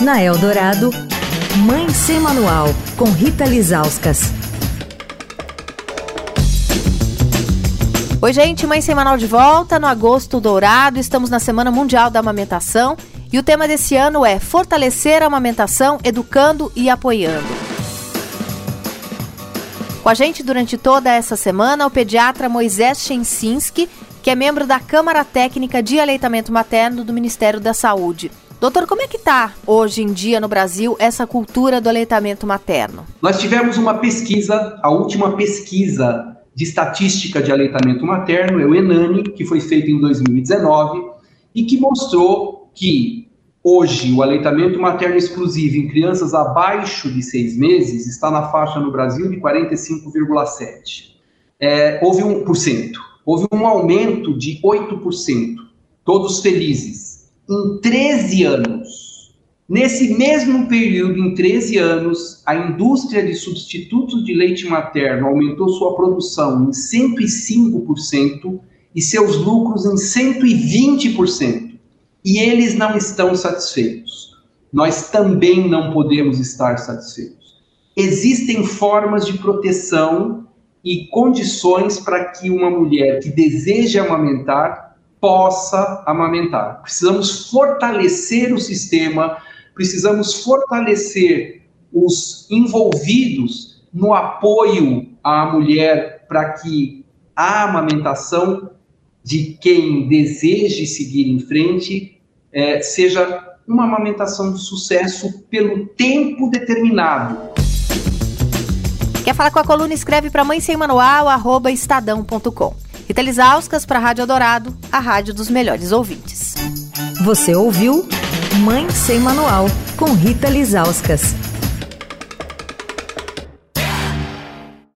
Na Eldorado, Mãe Sem Manual, com Rita Lizauskas. Oi, gente, Mãe Sem Manual de volta no Agosto Dourado. Estamos na Semana Mundial da Amamentação e o tema desse ano é Fortalecer a Amamentação, Educando e Apoiando. Com a gente durante toda essa semana, o pediatra Moisés Chensinski, que é membro da Câmara Técnica de Aleitamento Materno do Ministério da Saúde. Doutor, como é que está hoje em dia no Brasil essa cultura do aleitamento materno? Nós tivemos uma pesquisa, a última pesquisa de estatística de aleitamento materno, é o ENANI, que foi feita em 2019 e que mostrou que hoje o aleitamento materno exclusivo em crianças abaixo de seis meses está na faixa no Brasil de 45,7%. É, houve um por cento, houve um aumento de 8%, todos felizes em 13 anos. Nesse mesmo período, em 13 anos, a indústria de substitutos de leite materno aumentou sua produção em 105% e seus lucros em 120%. E eles não estão satisfeitos. Nós também não podemos estar satisfeitos. Existem formas de proteção e condições para que uma mulher que deseja amamentar possa amamentar. Precisamos fortalecer o sistema, precisamos fortalecer os envolvidos no apoio à mulher para que a amamentação de quem deseje seguir em frente é, seja uma amamentação de sucesso pelo tempo determinado. Quer falar com a coluna? Escreve para mãe sem manual, estadão.com. Rita Lisauskas para a Rádio Dourado, a rádio dos melhores ouvintes. Você ouviu Mãe Sem Manual, com Rita Lisauskas.